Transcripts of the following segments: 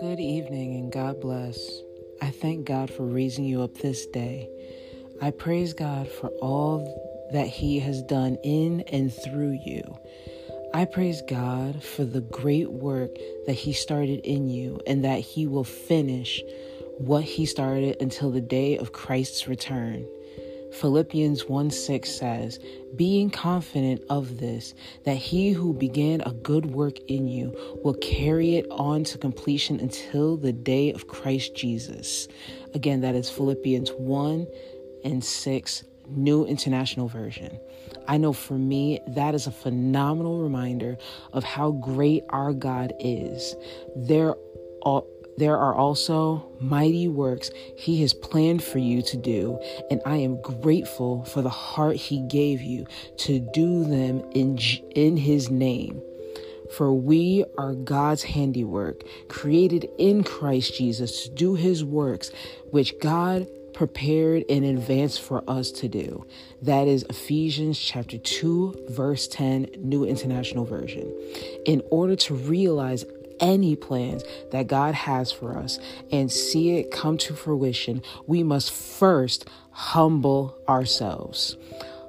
Good evening and God bless. I thank God for raising you up this day. I praise God for all that He has done in and through you. I praise God for the great work that He started in you and that He will finish what He started until the day of Christ's return. Philippians 1 6 says, Being confident of this, that he who began a good work in you will carry it on to completion until the day of Christ Jesus. Again, that is Philippians 1 and 6, New International Version. I know for me, that is a phenomenal reminder of how great our God is. There are there are also mighty works He has planned for you to do, and I am grateful for the heart He gave you to do them in, in His name. For we are God's handiwork, created in Christ Jesus to do His works, which God prepared in advance for us to do. That is Ephesians chapter 2 verse 10 New International Version. In order to realize any plans that God has for us and see it come to fruition, we must first humble ourselves.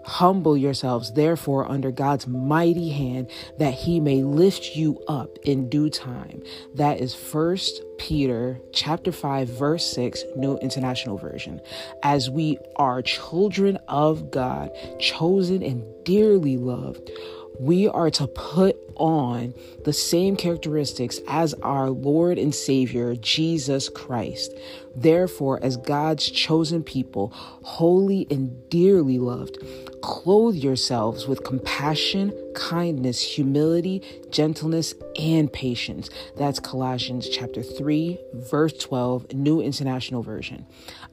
Humble yourselves, therefore, under God's mighty hand, that he may lift you up in due time. That is First Peter chapter 5 verse 6 New International Version. As we are children of God, chosen and dearly loved, we are to put on the same characteristics as our Lord and Savior, Jesus Christ. Therefore, as God's chosen people, holy and dearly loved, clothe yourselves with compassion, kindness, humility, gentleness, and patience. That's Colossians chapter 3, verse 12, New International Version.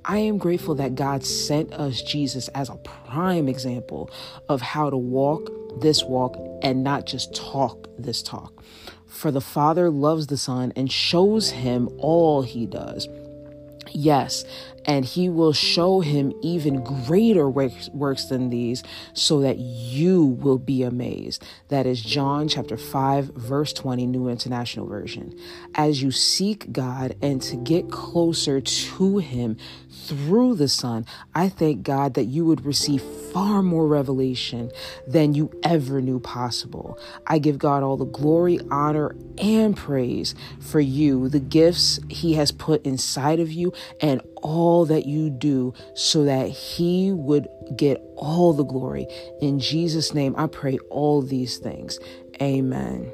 I am grateful that God sent us Jesus as a prime example of how to walk this walk and not just talk this talk. For the Father loves the Son and shows him all he does. Yes, and he will show him even greater works, works than these so that you will be amazed. That is John chapter 5 verse 20 New International Version. As you seek God and to get closer to him through the Son, I thank God that you would receive far more revelation than you ever knew possible. I give God all the glory, honor, and praise for you, the gifts he has put inside of you and all that you do so that He would get all the glory. In Jesus' name, I pray all these things. Amen.